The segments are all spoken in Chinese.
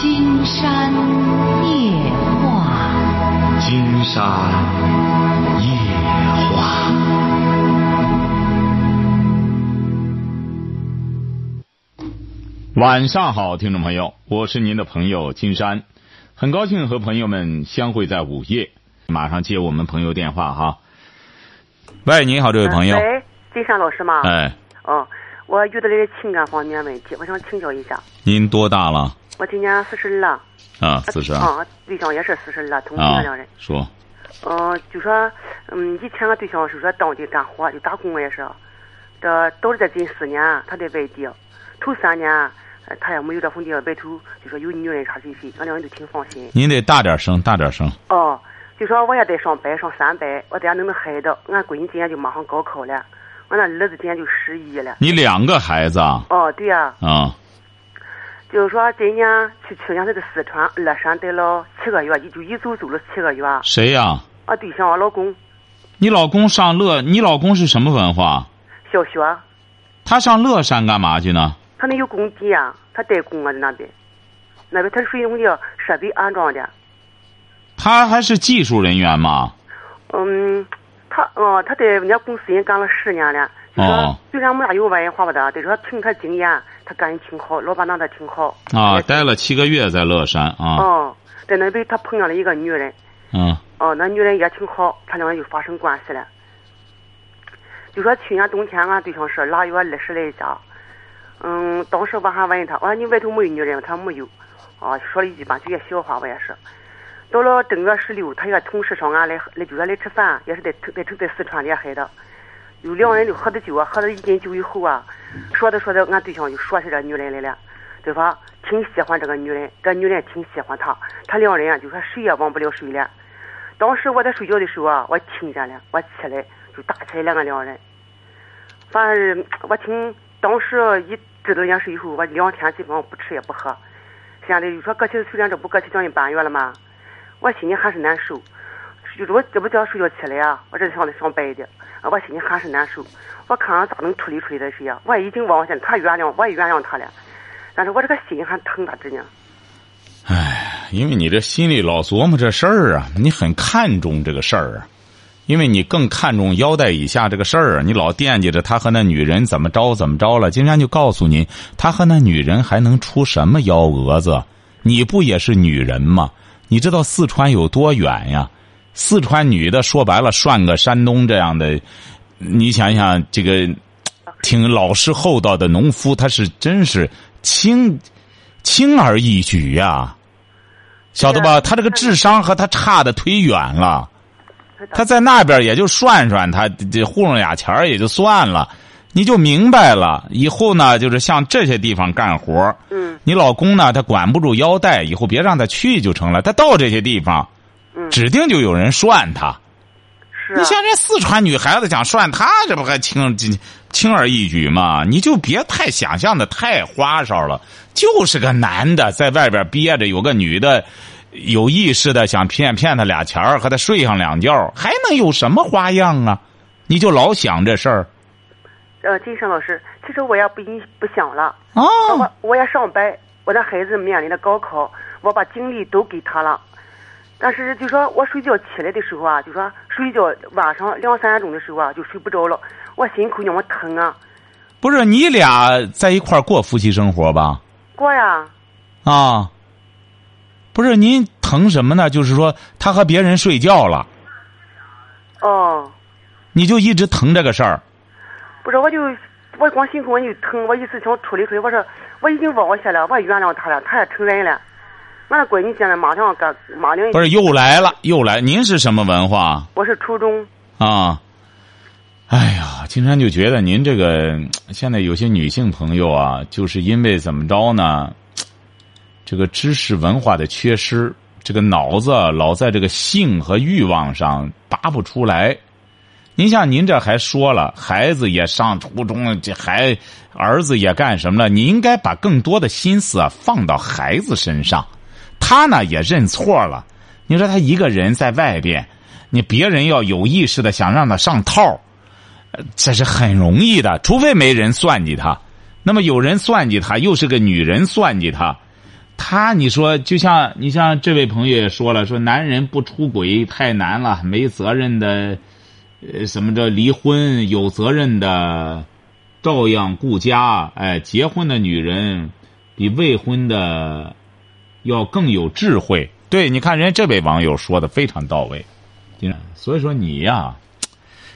金山夜话，金山夜话。晚上好，听众朋友，我是您的朋友金山，很高兴和朋友们相会在午夜。马上接我们朋友电话哈。喂，你好，这位朋友。喂，金山老师吗？哎，哦，我遇到了情感方面问题，我想请教一下。您多大了？我今年四十二了。啊，四十二。啊，对象也是四十二，同性啊两人。，说，嗯、就说，嗯，以前我对象是说当地干活，就打工也是。这到了这近四年，他在外地，头三年呃他也没有这份地，外头就说有女人啥谁谁，俺两人都挺放心。您得大点声，大点声。哦，就说我也得上班，上三班，我在家弄弄孩子，俺闺女今年就马上高考了，俺那儿子今年就十一了。你两个孩子啊？哦，对呀、啊，就是说今年去去年他在四川乐山待了七个月，一就一走走了七个月。谁呀、啊对象我老公你老公上乐，你老公是什么文化？小学，他上乐山干嘛去呢？他那有工地啊，他代工啊在那边，那边他是属于那种的设备安装的。他还是技术人员吗？嗯，他哦、他在人家公司已经干了十年了。就虽然没啥有文化不的，但是他凭他经验，他感情挺好，老板拿他挺好。啊，待了七个月在乐山啊。哦，在那边他碰上了一个女人，嗯哦，那女人也挺好，他两个就发生关系了。就说去年冬天，俺对象是腊月二十来家，嗯，当时我还问他，我说你外头没有女人吗？他说没有，啊，说了一句半句也笑话，我也是。到了正月十六，他一个同事上俺来来就说来吃饭，也是在在在四川的孩子，有两人就喝的酒啊，喝了一斤酒以后啊，说着说着，俺对象就说起这女人来了，就说挺喜欢这个女人，这女人挺喜欢他，他两人啊就说谁也忘不了谁了。当时我在睡觉的时候啊，我听见了，我起来就打起来了俺两人。反正我听当时一知道这件事以后，我两天基本上不吃也不喝。现在就说过去虽然这不过去将近半月了嘛，我心里还是难受。就是我这不叫睡觉起来啊，我这上的上班的，我心里还是难受。我看看咋能处理处理这事呀？我已经往下，他原谅我也原谅他了，但是我这个心还疼他着呢。唉，因为你这心里老琢磨这事儿啊，你很看重这个事儿啊，因为你更看重腰带以下这个事儿啊，你老惦记着他和那女人怎么着怎么着了。金山就告诉您，他和那女人还能出什么幺蛾子？你不也是女人吗？你知道四川有多远呀？四川女的说白了，涮个山东这样的，你想想这个，挺老实厚道的农夫，他是真是轻轻而易举呀、晓得吧？他这个智商和他差的忒远了。他在那边也就涮涮他，这糊弄俩钱儿也就算了，你就明白了。以后呢，就是像这些地方干活，嗯你老公呢，他管不住腰带，以后别让他去就成了。他到这些地方，嗯，指定就有人涮他。是啊你像这四川女孩子想涮他，这不还轻轻而易举吗？你就别太想象的太花哨了。就是个男的在外边憋着，有个女的有意识的想骗骗他俩钱儿，和他睡上两觉，还能有什么花样啊？你就老想这事儿呃，金生老师，其实我也不一不想了。啊？我我也上班，我的孩子面临着高考，我把精力都给他了。但是就说我睡觉起来的时候啊，就说睡觉晚上两三点钟的时候啊，就睡不着了，我心口那么疼啊，不是你俩在一块儿过夫妻生活吧？过呀，啊，不是您疼什么呢？就是说他和别人睡觉了，哦，你就一直疼这个事儿。不是，我就我光心口我就疼，我一思想处理处理，我说我已经忘下了，我也原谅他了，他也承认了。俺那闺女现在马上干马上，不是又来了，又来。您是什么文化我是初中，啊？哎呀，金山就觉得您这个现在有些女性朋友啊，就是因为怎么着呢？这个知识文化的缺失，这个脑子啊老在这个性和欲望上拔不出来。您像您这还说了，孩子也上初中，这还儿子也干什么了？你应该把更多的心思啊放到孩子身上。他呢也认错了。你说他一个人在外边，你别人要有意识的想让他上套，这是很容易的，除非没人算计他。那么有人算计他，又是个女人算计他，他你说就像你像这位朋友也说了，说男人不出轨太难了，没责任的，呃，什么着离婚有责任的，照样顾家。哎，结婚的女人比未婚的要更有智慧。对，你看人家这位网友说的非常到位。所以说你呀，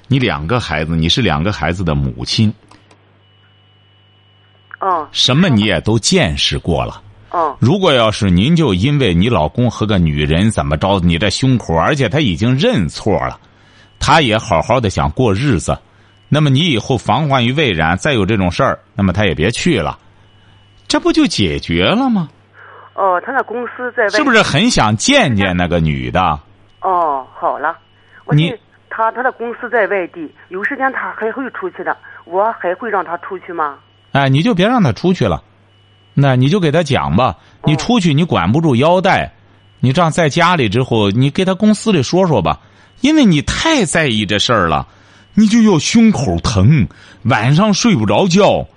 你两个孩子，你是两个孩子的母亲。哦。什么你也都见识过了。哦。如果要是您就因为你老公和个女人怎么着，你这胸口，而且他已经认错了，他也好好的想过日子，那么你以后防患于未然，再有这种事儿，那么他也别去了，这不就解决了吗？哦，他那公司在外。是不是很想见见那个女的？哦，好了，你他他的公司在外地，有时间他还会出去的，我还会让他出去吗？哎，你就别让他出去了，那你就给他讲吧。你出去你管不住腰带，你这样在家里之后，你给他公司里说说吧，因为你太在意这事儿了，你就要胸口疼，晚上睡不着觉，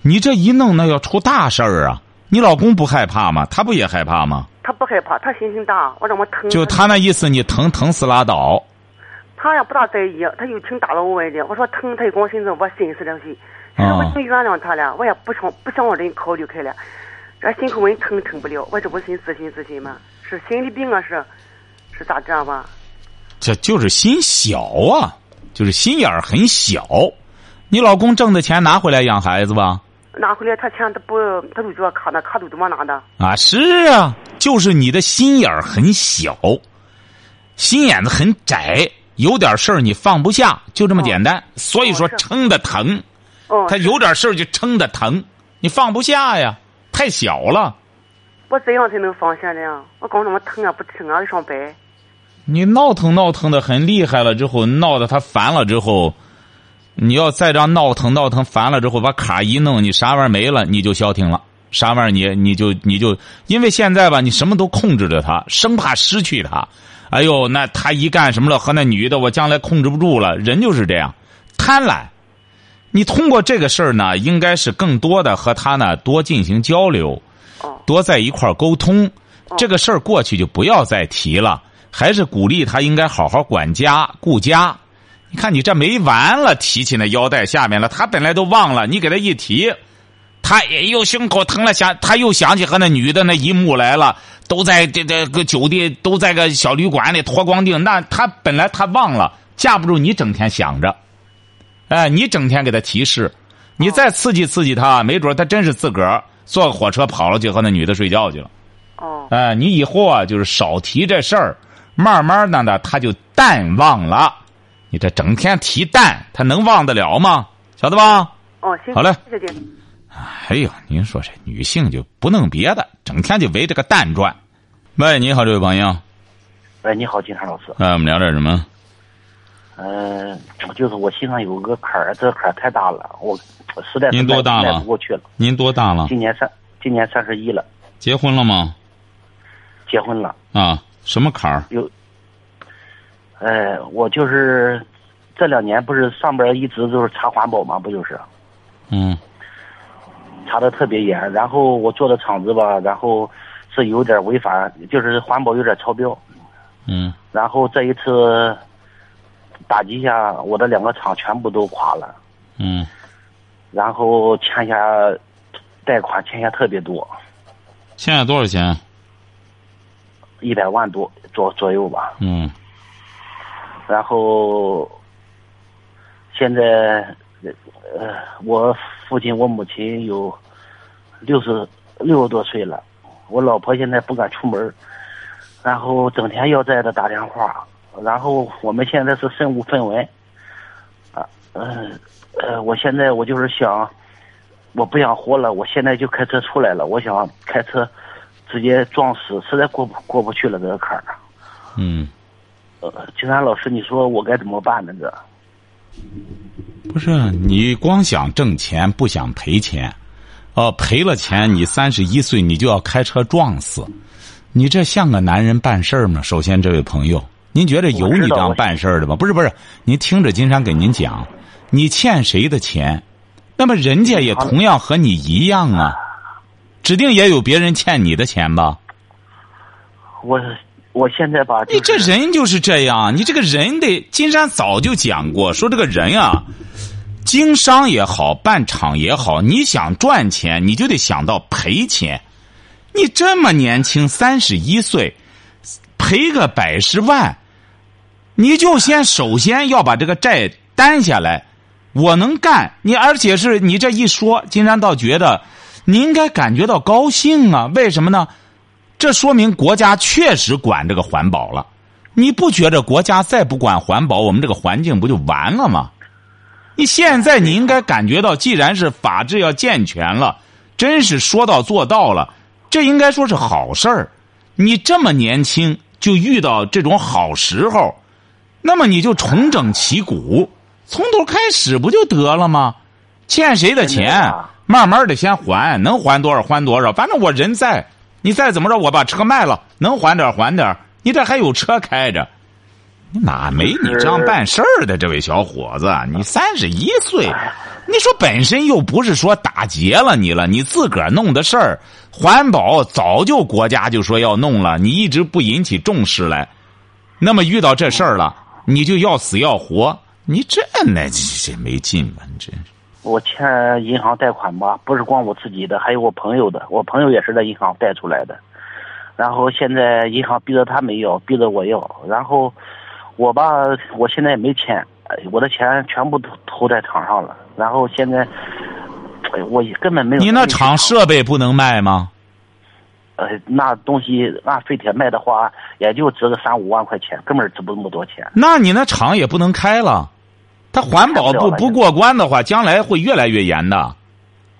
你这一弄那要出大事儿啊！你老公不害怕吗？他不也害怕吗？他不害怕，他心情大，我让我疼。就他那意思，你疼疼死拉倒。他也不大在意，他就挺打到我问的。我说疼，他就光寻思我心思了些。其实我已经原谅他了，我也不想不想往人考虑开了。这心口闷疼疼不了，我这不寻咨询咨询吗？是心理病啊？是是咋这样吧？这就是心小啊，就是心眼儿很小。你老公挣的钱拿回来养孩子吧？拿回来他钱他不他都叫卡那卡都怎么拿的？啊，是啊，就是你的心眼儿很小，心眼子很窄，有点事儿你放不下，就这么简单。所以说撑的疼。哦。他有点事儿就撑的疼，你放不下呀，太小了。我怎样才能放下呢？我光那么疼啊，不疼啊，上班。你闹腾闹腾的很厉害了之后，闹得他烦了之后，你要再这样闹腾闹腾烦了之后，把卡一弄，你啥玩意儿没了，你就消停了。啥玩意儿你你就你就，因为现在吧，你什么都控制着他，生怕失去他。哎呦，那他一干什么了和那女的，我将来控制不住了。人就是这样，贪婪。你通过这个事儿呢，应该是更多的和他呢多进行交流，多在一块儿沟通。这个事儿过去就不要再提了，还是鼓励他应该好好管家顾家。你看你这没完了，提起那腰带下面了，他本来都忘了，你给他一提。他也又胸口疼了，想他又想起和那女的那一幕来了，都在这这个酒店，都在个小旅馆里脱光腚。那他本来他忘了，架不住你整天想着，哎，你整天给他提示，你再刺激刺激他，没准他真是自个儿坐个火车跑了去和那女的睡觉去了。哦，哎，你以后啊，就是少提这事儿，慢慢的呢，他就淡忘了。你这整天提蛋，他能忘得了吗？晓得吧？哦，行，好嘞，谢谢。哎呦，您说这女性就不弄别的，整天就围着个蛋转。喂，你好，这位朋友。喂，你好，金山老师。哎，我们聊点什么？嗯，就是我心上有个坎儿，这坎儿太大了，我实在是您多大了？不过去了。您多大了？今年三，今年三十一了。结婚了吗？结婚了。啊，什么坎儿？有。哎，我就是这两年不是上边一直就是查环保嘛，不就是？嗯。查的特别严，然后我做的厂子吧，然后是有点违法，就是环保有点超标。嗯。然后这一次打击下，我的两个厂全部都垮了。嗯。然后欠下贷款，欠下特别多。欠下多少钱？一百万多左左右吧。嗯。然后现在呃我。父亲，我母亲有六十六十多岁了，我老婆现在不敢出门，然后整天要在这打电话，然后我们现在是身无分文，啊，嗯，呃，我现在我就是想，我不想活了，我现在就开车出来了，我想开车直接撞死，实在过不过不去了这个坎儿。嗯。呃，金山老师，你说我该怎么办呢？这？不是你光想挣钱不想赔钱，哦，赔了钱你三十一岁你就要开车撞死，你这像个男人办事儿吗？首先，这位朋友，您觉得有你这样办事儿的吗？不是不是，您听着，金山给您讲，你欠谁的钱，那么人家也同样和你一样啊，指定也有别人欠你的钱吧？我我现在吧，你这人就是这样，你这个人得，金山早就讲过，说这个人啊，经商也好，办厂也好，你想赚钱，你就得想到赔钱。你这么年轻，三十一岁，赔个百十万，你就先首先要把这个债担下来。我能干，你而且是你这一说，金山倒觉得你应该感觉到高兴啊？为什么呢？这说明国家确实管这个环保了。你不觉着国家再不管环保，我们这个环境不就完了吗？你现在你应该感觉到，既然是法治要健全了，真是说到做到了。这应该说是好事儿，你这么年轻就遇到这种好时候，那么你就重整旗鼓，从头开始不就得了吗？欠谁的钱，慢慢的先还，能还多少还多少，反正我人在，你再怎么着，我把车卖了，能还点还点，你这还有车开着。你哪没你这样办事儿的这位小伙子？你三十一岁，你说本身又不是说打劫了你了，你自个儿弄的事儿，环保早就国家就说要弄了，你一直不引起重视来，那么遇到这事儿了，你就要死要活，你这那这这没劲吧？你这我欠银行贷款吧，不是光我自己的，还有我朋友的，我朋友也是在银行贷出来的，然后现在银行逼着他没要，逼着我要，然后。我吧，我现在也没钱，我的钱全部都投在厂上了。然后现在，我根本没有。你那厂设备不能卖吗？呃，那东西按废铁卖的话，也就值个三五万块钱，根本值不那么多钱。那你那厂也不能开了，它环保不不过关的话，将来会越来越严的。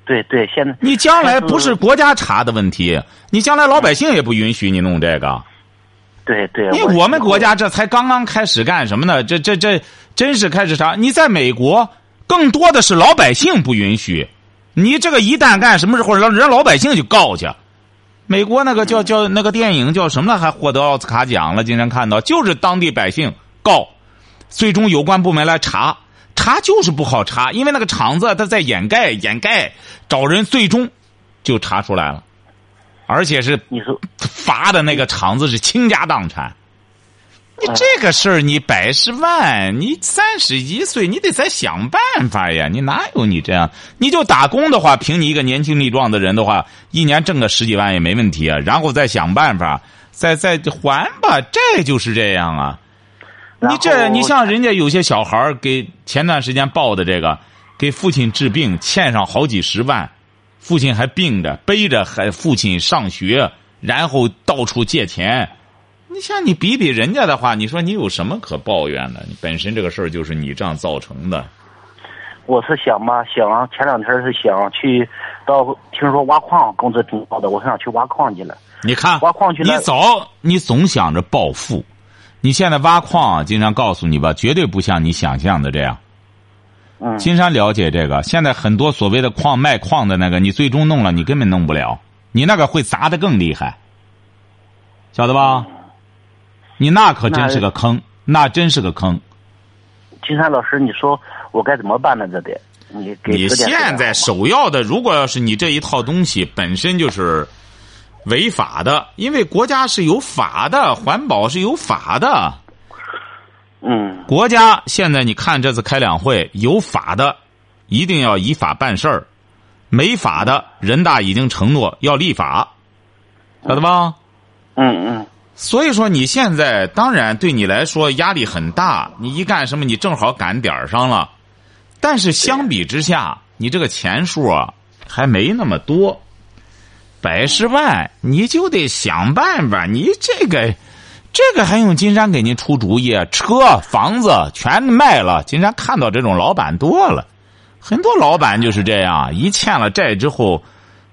对对，现在你将来不是国家查的问题，你将来老百姓也不允许你弄这个。对对，因为我们国家这才刚刚开始干什么呢？这这这，真是开始查。你在美国，更多的是老百姓不允许。你这个一旦干什么时候，让人老百姓就告去。美国那个叫叫那个电影叫什么了？还获得奥斯卡奖了？今天看到，就是当地百姓告，最终有关部门来查，查就是不好查，因为那个厂子他在掩盖掩盖，找人最终就查出来了。而且是你说罚的那个厂子是倾家荡产，你这个事儿你百十万，你三十一岁，你得再想办法呀！你哪有你这样？你就打工的话，凭你一个年轻力壮的人的话，一年挣个十几万也没问题啊。然后再想办法，再再还吧，债就是这样啊。你这你像人家有些小孩给前段时间报的这个，给父亲治病欠上好几十万。父亲还病着，背着还父亲上学，然后到处借钱。你像你比比人家的话，你说你有什么可抱怨的？你本身这个事儿就是你这样造成的。我是想嘛，想前两天是想去到，听说挖矿工资挺高的，我想去挖矿去了。你看，挖矿去了。你早，你总想着暴富，你现在挖矿，经常告诉你吧，绝对不像你想象的这样。嗯金山了解这个，现在很多所谓的矿卖矿的那个，你最终弄了，你根本弄不了，你那个会砸的更厉害，晓得吧？你那可真是个坑，那真是个坑。金山老师，你说我该怎么办呢？这得你给你现在首要的，如果要是你这一套东西本身就是违法的，因为国家是有法的，环保是有法的。嗯，国家现在你看这次开两会，有法的，一定要依法办事儿；没法的，人大已经承诺要立法，晓得吧？嗯嗯。所以说你现在当然对你来说压力很大，你一干什么你正好赶点儿上了，但是相比之下，你这个钱数啊还没那么多，百十万你就得想办法，你这个。这个还用金山给您出主意？车、房子全卖了。金山看到这种老板多了，很多老板就是这样，一欠了债之后，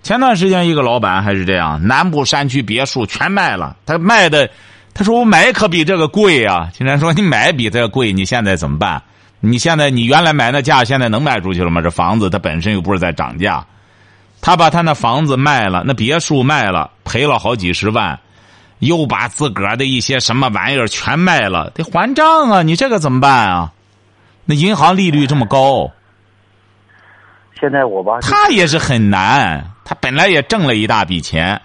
前段时间一个老板还是这样，南部山区别墅全卖了。他卖的，他说我买可比这个贵啊。金山说你买比这贵，你现在怎么办？你现在你原来买那价，现在能卖出去了吗？这房子它本身又不是在涨价，他把他那房子卖了，那别墅卖了，赔了好几十万。又把自个儿的一些什么玩意儿全卖了，得还账啊！你这个怎么办啊？那银行利率这么高，现在我吧，他也是很难，他本来也挣了一大笔钱，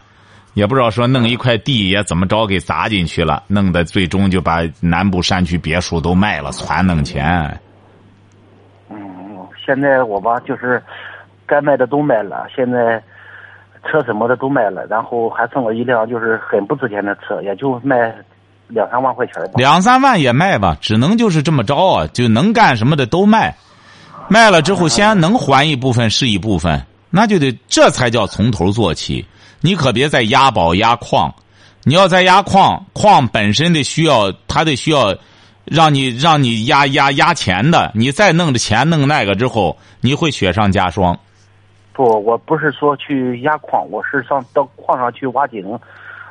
也不知道说弄一块地也怎么着给砸进去了，弄得最终就把南部山区别墅都卖了，攒弄钱。嗯，现在我吧就是该卖的都卖了，现在车什么的都卖了，然后还剩了一辆就是很不值钱的车，也就卖两三万块钱吧。两三万也卖吧，只能就是这么着啊，就能干什么的都卖，卖了之后先能还一部分是一部分，那就得这才叫从头做起。你可别再押宝押矿，你要再押矿，矿本身得需要，它得需要让你让你压压压钱的，你再弄着钱弄那个之后，你会雪上加霜。不，我不是说去压矿，我是上到矿上去挖井，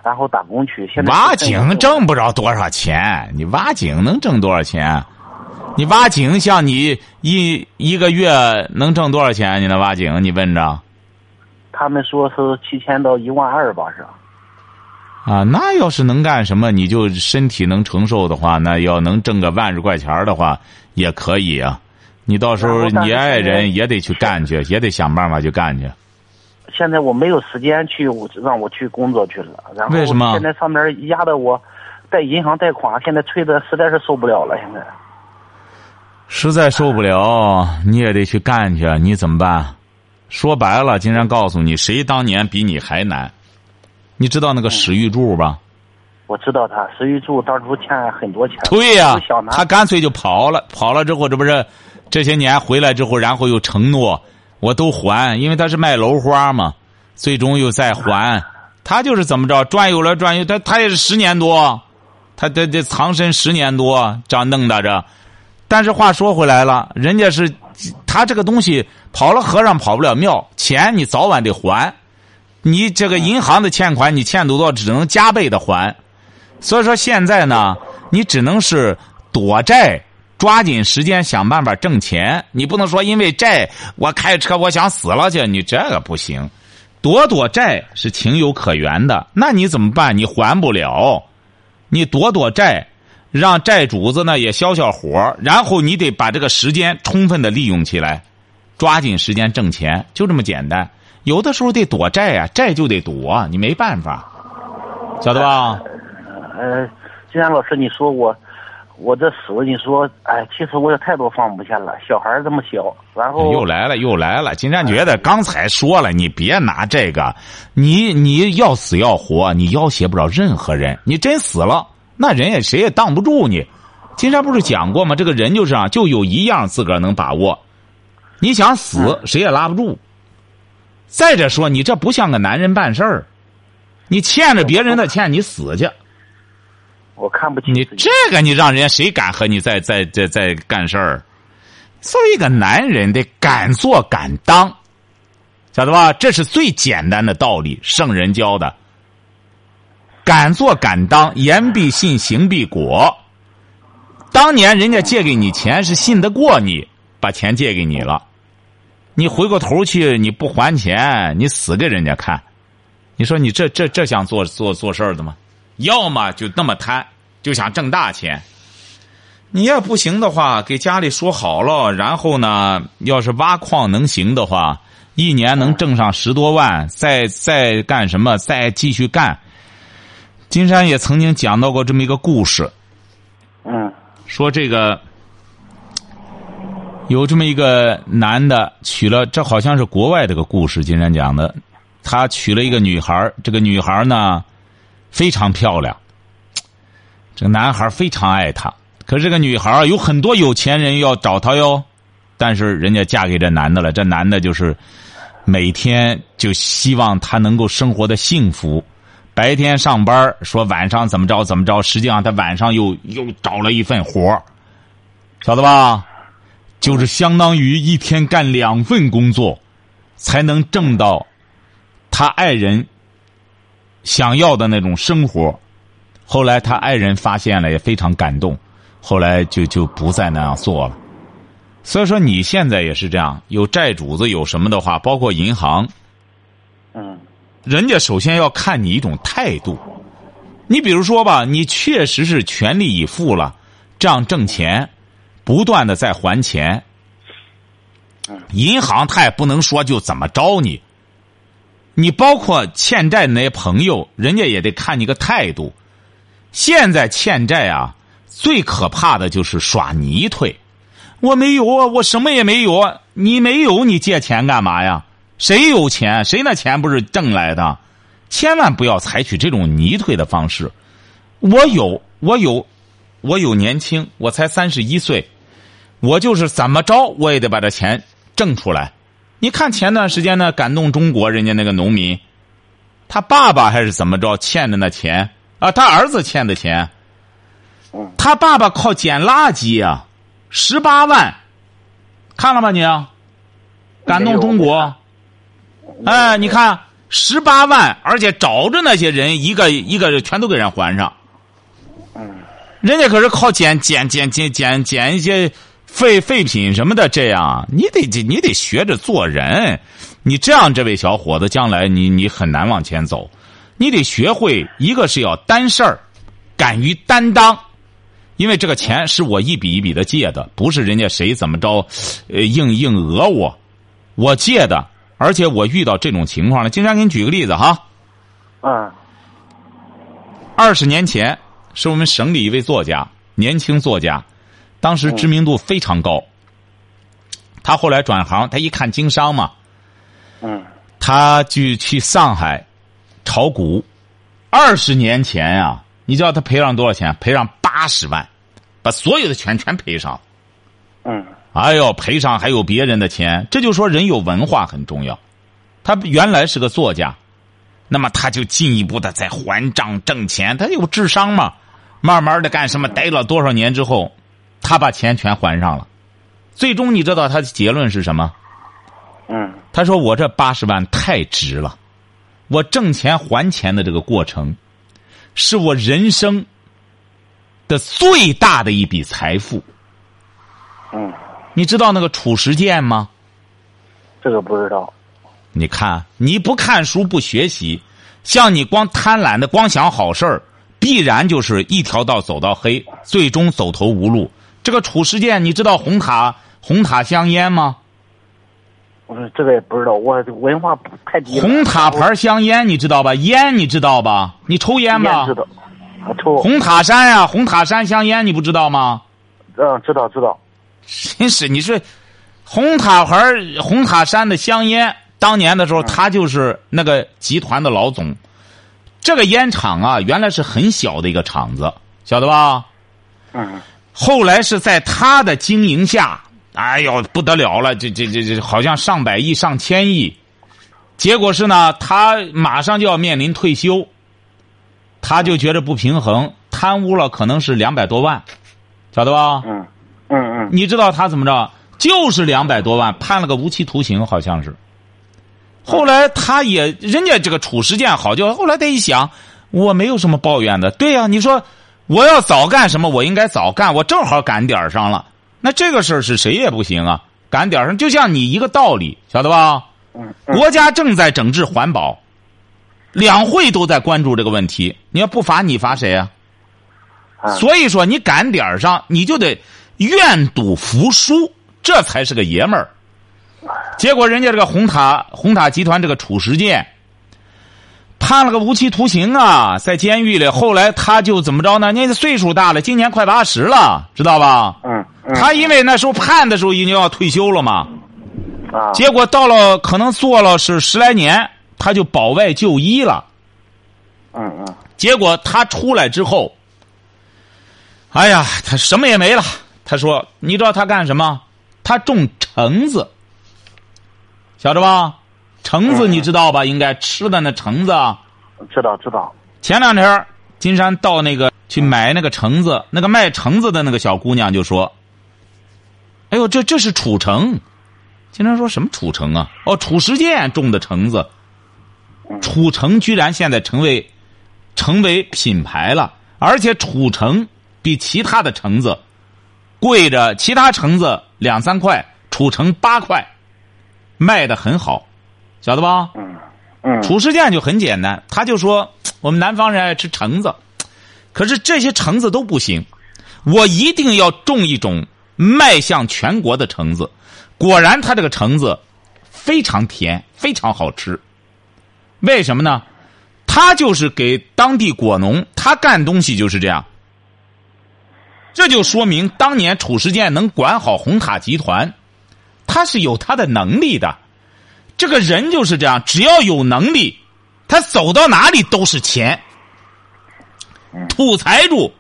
然后打工去。现在挖井挣不着多少钱，你挖井能挣多少钱？你挖井像你一一个月能挣多少钱？你那挖井，你问着他们说是七千到一万二吧，是。啊？那要是能干什么，你就身体能承受的话，那要能挣个万十块钱的话，也可以啊。你到时候你爱人也得去干去，也得想办法去干去。现在我没有时间去我让我去工作去了，然后为什么现在上面压的我贷银行贷款，现在催的实在是受不了了。现在实在受不了，你也得去干去，你怎么办？说白了，金山告诉你，谁当年比你还难？你知道那个史玉柱吧？我知道他石玉柱当初欠很多钱，对呀、他干脆就跑了，跑了之后，这不是这些年回来之后，然后又承诺我都还，因为他是卖楼花嘛，最终又再还。他就是怎么着转悠来转悠，他他也是十年多，他他这藏身十年多，这样弄的这。但是话说回来了，人家是他这个东西跑了和尚跑不了庙，钱你早晚得还。你这个银行的欠款，你欠多少只能加倍的还。所以说现在呢，你只能是躲债，抓紧时间想办法挣钱。你不能说因为债我开车我想死了去，你这个不行。躲躲债是情有可原的，那你怎么办？你还不了，你躲躲债，让债主子呢也消消火，然后你得把这个时间充分的利用起来，抓紧时间挣钱，就这么简单。有的时候得躲债啊，债就得躲，你没办法，晓得吧？呃，金山老师，你说我我这死，你说哎，其实我有太多放不下了。小孩这么小，然后又来了，又来了。金山觉得刚才说了，你别拿这个，你你要死要活，你要挟不着任何人。你真死了，那人也谁也挡不住你。金山不是讲过吗？这个人就是啊，就有一样自个儿能把握。你想死，谁也拉不住。再者说，你这不像个男人办事儿，你欠着别人的欠，你死去。我看不起你这个你让人家谁敢和你再再再再干事儿？作为一个男人，得敢做敢当，晓得吧？这是最简单的道理，圣人教的。敢做敢当，言必信，行必果。当年人家借给你钱是信得过你，把钱借给你了，你回过头去你不还钱，你死给人家看。你说你这这这想做做做事儿的吗？要么就那么贪，就想挣大钱。你要不行的话，给家里说好了，然后呢，要是挖矿能行的话，一年能挣上十多万，再再干什么，再继续干。金山也曾经讲到过这么一个故事，嗯说这个有这么一个男的娶了，这好像是国外这个故事，金山讲的，他娶了一个女孩儿这个女孩儿呢非常漂亮，这个男孩非常爱她，可是这个女孩有很多有钱人要找她哟，但是人家嫁给这男的了，这男的就是每天就希望她能够生活的幸福。白天上班说晚上怎么着怎么着，实际上他晚上又又找了一份活晓得吧？就是相当于一天干两份工作，才能挣到他爱人想要的那种生活。后来他爱人发现了，也非常感动，后来就就不再那样做了。所以说你现在也是这样，有债主子有什么的话，包括银行，嗯人家首先要看你一种态度。你比如说吧，你确实是全力以赴了，这样挣钱，不断的在还钱。银行他也不能说就怎么着你。你包括欠债那些朋友，人家也得看你个态度。现在欠债啊，最可怕的就是耍泥腿。我没有啊，我什么也没有啊。你没有，你借钱干嘛呀？谁有钱？谁那钱不是挣来的？千万不要采取这种泥腿的方式。我有，我有，我有年轻，我才三十一岁，我就是怎么着，我也得把这钱挣出来。你看前段时间呢，感动中国人家那个农民，他爸爸还是怎么着欠的那钱啊？他儿子欠的钱，他爸爸靠捡垃圾啊，十八万，看了吗你？感动中国，哎，你看十八万，而且找着那些人一个一个全都给人还上。人家可是靠捡捡捡捡捡捡一些废废品什么的，这样你得你得学着做人。你这样，这位小伙子将来你你很难往前走。你得学会一个是要担事儿，敢于担当。因为这个钱是我一笔一笔的借的，不是人家谁怎么着，呃，硬硬讹我，我借的。而且我遇到这种情况了，经常给你举个例子哈。嗯二十年前，是我们省里一位作家，年轻作家，当时知名度非常高。他后来转行，他一看经商嘛，嗯他就去上海炒股。二十年前呀、你知道他赔上多少钱？赔上八十万，把所有的钱全赔上。嗯哎呦，赔上还有别人的钱，这就说人有文化很重要。他原来是个作家，那么他就进一步的在还账挣钱，他有智商嘛。慢慢的干什么？待了多少年之后，他把钱全还上了。最终你知道他的结论是什么？嗯他说：“我这八十万太值了，我挣钱还钱的这个过程，是我人生的最大的一笔财富。嗯，你知道那个褚时健吗？这个不知道。你看，你不看书不学习，像你光贪婪的光想好事儿，必然就是一条道走到黑，最终走投无路。这个褚时健，你知道红塔红塔香烟吗？嗯，这个也不知道，我文化不太低了。红塔牌香烟你知道吧？烟你知道吧？你抽烟吗？烟知道，我抽。红塔山呀、红塔山香烟你不知道吗？嗯，知道知道。真是，你说红塔牌红塔山的香烟，当年的时候他就是那个集团的老总。这个烟厂啊，原来是很小的一个厂子，晓得吧？嗯后来是在他的经营下，哎呦不得了了，这这这这好像上百亿、上千亿。结果是呢，他马上就要面临退休，他就觉得不平衡，贪污了可能是两百多万，晓得吧？嗯嗯嗯你知道他怎么着？就是两百多万，判了个无期徒刑，好像是。后来他也，人家这个褚时健好，就后来他一想，我没有什么抱怨的。对呀、你说我要早干什么，我应该早干，我正好赶点儿上了。那这个事儿是谁也不行啊，赶点儿上，就像你一个道理，晓得吧？嗯嗯国家正在整治环保，两会都在关注这个问题。你要不罚你罚谁啊？啊所以说你赶点儿上，你就得愿赌服输，这才是个爷们儿。结果人家这个红塔红塔集团这个褚时健判了个无期徒刑啊，在监狱里。后来他就怎么着呢？人家岁数大了，今年快八十了，知道吧？嗯嗯他因为那时候判的时候已经要退休了嘛，啊结果到了可能做了是十来年，他就保外就医了。嗯嗯结果他出来之后，哎呀，他什么也没了。他说：“你知道他干什么？他种橙子，晓得吧？橙子嗯你知道吧？应该吃的那橙子。啊知道知道。前两天金山到那个去买那个橙子，那个卖橙子的那个小姑娘就说：‘哎呦，这这是褚橙。’金山说什么褚橙啊？哦，褚时健种的橙子，褚橙居然现在成为成为品牌了，而且褚橙比其他的橙子贵着，其他橙子两三块，褚橙八块，卖的很好，晓得吧？嗯嗯褚时健就很简单，他就说我们南方人爱吃橙子，可是这些橙子都不行，我一定要种一种迈向全国的橙子。果然，他这个橙子非常甜，非常好吃。为什么呢？他就是给当地果农，他干东西就是这样。这就说明当年褚时健能管好红塔集团，他是有他的能力的。这个人就是这样，只要有能力，他走到哪里都是钱。土财主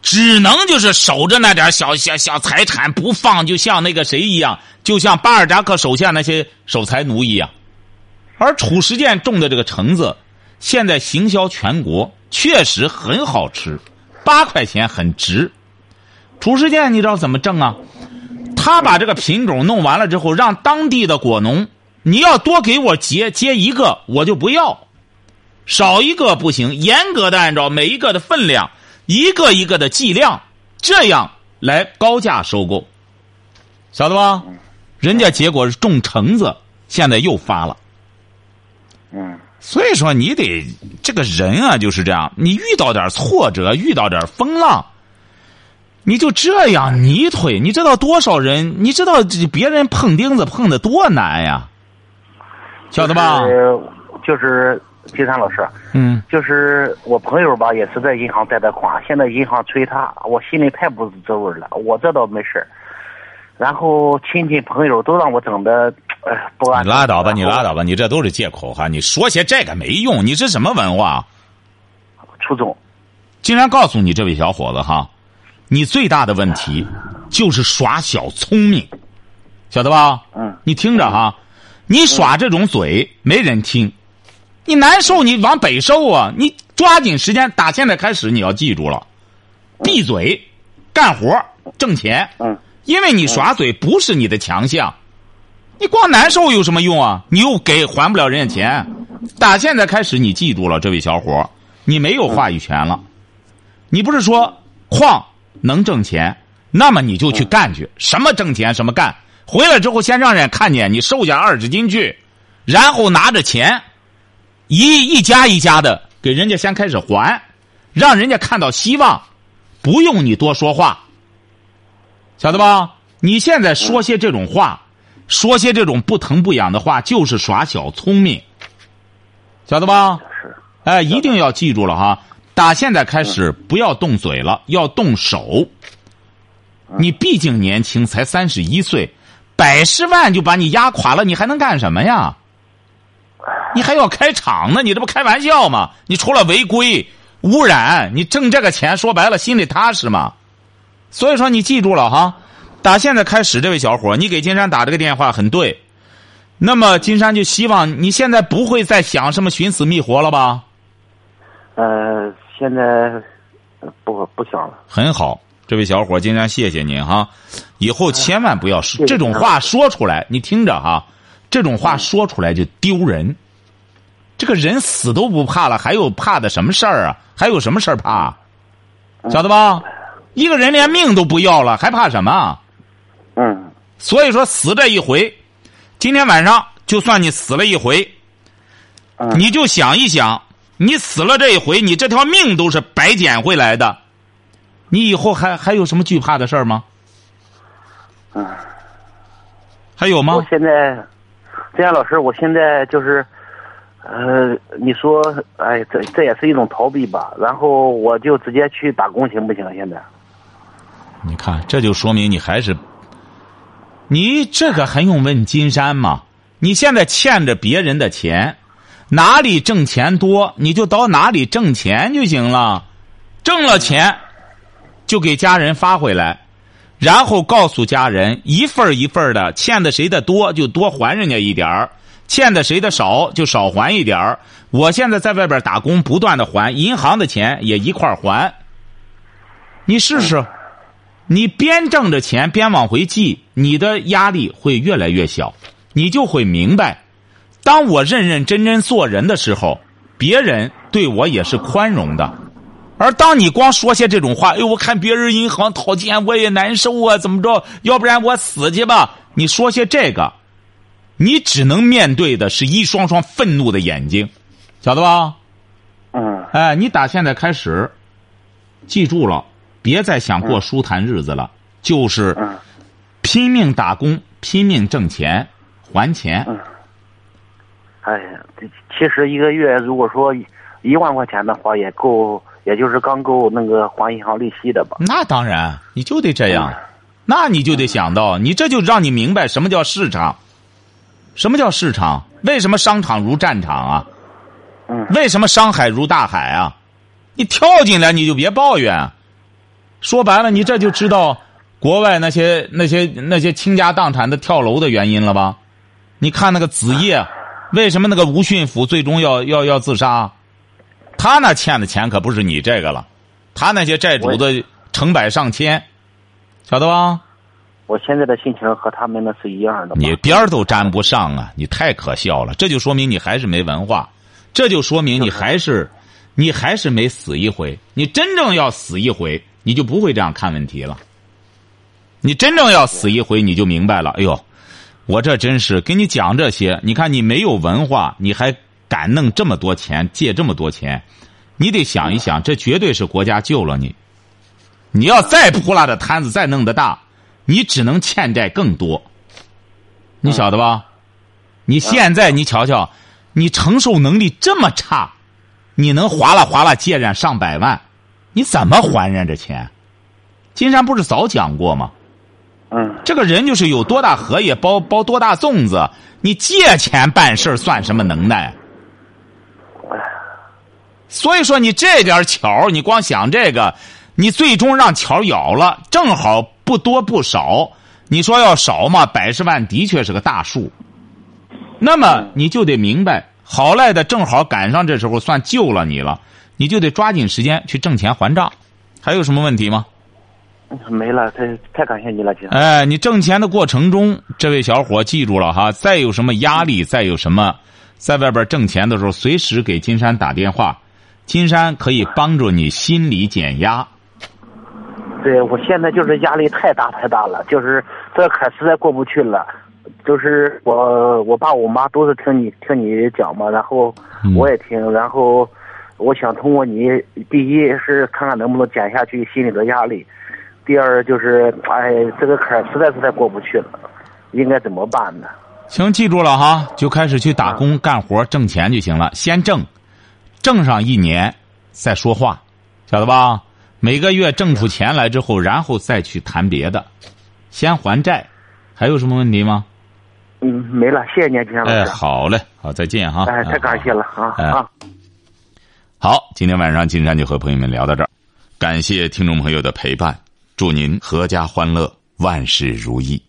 只能就是守着那点小小小财产不放，就像那个谁一样，就像巴尔扎克手下那些守财奴一样。而褚时健种的这个橙子，现在行销全国，确实很好吃，八块钱很值。褚时健你知道怎么挣啊？他把这个品种弄完了之后，让当地的果农，你要多给我结结一个，我就不要。少一个不行，严格的按照每一个的分量，一个一个的计量，这样来高价收购，晓得吧？人家结果是种橙子，现在又发了。嗯，所以说你得这个人啊就是这样，你遇到点挫折，遇到点风浪，你就这样泥腿。你知道多少人？你知道别人碰钉子碰的多难呀？晓得吧？就是金山老师，嗯，就是我朋友吧，也是在银行贷的款，现在银行催他，我心里太不是滋味了。我这倒没事儿然后亲戚朋友都让我整的，哎，不安。你拉倒吧，你拉倒吧，你这都是借口哈！你说些这个没用，你是什么文化？初中，竟然告诉你这位小伙子哈，你最大的问题就是耍小聪明，晓得吧？嗯，你听着哈，你耍这种嘴没人听，你难受你往北受啊！你抓紧时间，打现在开始你要记住了，闭嘴，干活挣钱。嗯，因为你耍嘴不是你的强项，你光难受有什么用啊？你又给还不了人家钱，打现在开始你记住了，这位小伙你没有话语权了。你不是说矿能挣钱，那么你就去干去，什么挣钱什么干。回来之后，先让人看见你瘦下二十斤去，然后拿着钱，一一家一家的给人家先开始还，让人家看到希望，不用你多说话，晓得吧？你现在说些这种话，说些这种不疼不痒的话，就是耍小聪明，晓得吧？是，哎，一定要记住了哈！打现在开始，不要动嘴了，要动手。你毕竟年轻，才三十一岁，百十万就把你压垮了，你还能干什么呀？你还要开厂呢？你这不开玩笑吗？你除了违规、污染，你挣这个钱，说白了心里踏实吗？所以说，你记住了哈！打现在开始，这位小伙，你给金山打这个电话很对。那么，金山就希望你现在不会再想什么寻死觅活了吧？呃，现在不不想了。很好，这位小伙，今天谢谢您哈。以后千万不要说这种话说出来，你听着哈，这种话说出来就丢人。这个人死都不怕了，还有怕的什么事儿啊？还有什么事儿怕？晓得吧？一个人连命都不要了，还怕什么？嗯所以说，死这一回，今天晚上就算你死了一回，嗯，你就想一想，你死了这一回，你这条命都是白捡回来的，你以后还还有什么惧怕的事儿吗？嗯，还有吗我？现在，这样老师，我现在就是，呃，你说，哎，这这也是一种逃避吧？然后我就直接去打工行不行？现在，你看，这就说明你还是，你这个还用问金山吗？你现在欠着别人的钱，哪里挣钱多，你就到哪里挣钱就行了。挣了钱，就给家人发回来，然后告诉家人一份一份的，欠的谁的多就多还人家一点儿，欠的谁的少就少还一点儿。我现在在外边打工，不断的还，银行的钱也一块还。你试试。你边挣着钱边往回寄，你的压力会越来越小，你就会明白，当我认认真真做人的时候，别人对我也是宽容的。而当你光说些这种话，哎呦，我看别人银行讨钱我也难受啊，怎么着？要不然我死去吧？你说些这个，你只能面对的是一双双愤怒的眼睛，晓得吧？嗯哎，你打现在开始，记住了，别再想过舒坦日子了。就是嗯拼命打工，拼命挣钱，还钱。嗯。哎呀，这其实一个月如果说一一万块钱的话，也够，也就是刚够那个还银行利息的吧。那当然，你就得这样，嗯那你就得想到，你这就让你明白什么叫市场，什么叫市场？为什么商场如战场啊？嗯为什么商海如大海啊？你跳进来你就别抱怨。说白了，你这就知道国外那些那些那些倾家荡产的跳楼的原因了吧？你看那个子夜，为什么那个吴训甫最终要要要自杀？他那欠的钱可不是你这个了，他那些债主的成百上千，晓得吧？我现在的心情和他们那是一样的。你边儿都沾不上啊！你太可笑了，这就说明你还是没文化，这就说明你还是，你还是没死一回。你真正要死一回，你就不会这样看问题了。你真正要死一回，你就明白了。哎呦，我这真是跟你讲这些，你看你没有文化，你还敢弄这么多钱，借这么多钱，你得想一想，这绝对是国家救了你。你要再扑拉的摊子再弄得大，你只能欠债更多。你晓得吧？你现在你瞧瞧，你承受能力这么差，你能哗啦哗啦借人上百万，你怎么还人这钱？金山不是早讲过吗？嗯这个人就是有多大荷叶包包多大粽子，你借钱办事儿算什么能耐？所以说你这点巧你光想这个，你最终让巧咬了，正好不多不少。你说要少嘛，百十万的确是个大数。那么你就得明白，好赖的正好赶上这时候算救了你了，你就得抓紧时间去挣钱还账。还有什么问题吗？没了，太太感谢你了，姐。哎，你挣钱的过程中，这位小伙记住了哈，再有什么压力，再有什么，在外边挣钱的时候，随时给金山打电话，金山可以帮助你心理减压。对我现在就是压力太大太大了，就是这个坎实在过不去了。就是我我爸我妈都是听你听你讲嘛，然后嗯我也听，然后我想通过你，第一是看看能不能减下去心里的压力，第二就是哎这个坎实在是太过不去了，应该怎么办呢？行，记住了哈，就开始去打工干活挣钱就行了，先挣，挣上一年再说话，晓得吧？每个月挣出钱来之后，然后再去谈别的，先还债。还有什么问题吗？嗯，没了，谢谢您，金老师。好嘞，好，再见哈。哎，太感谢了啊哎啊！好，今天晚上金山就和朋友们聊到这儿，感谢听众朋友的陪伴，祝您阖家欢乐，万事如意。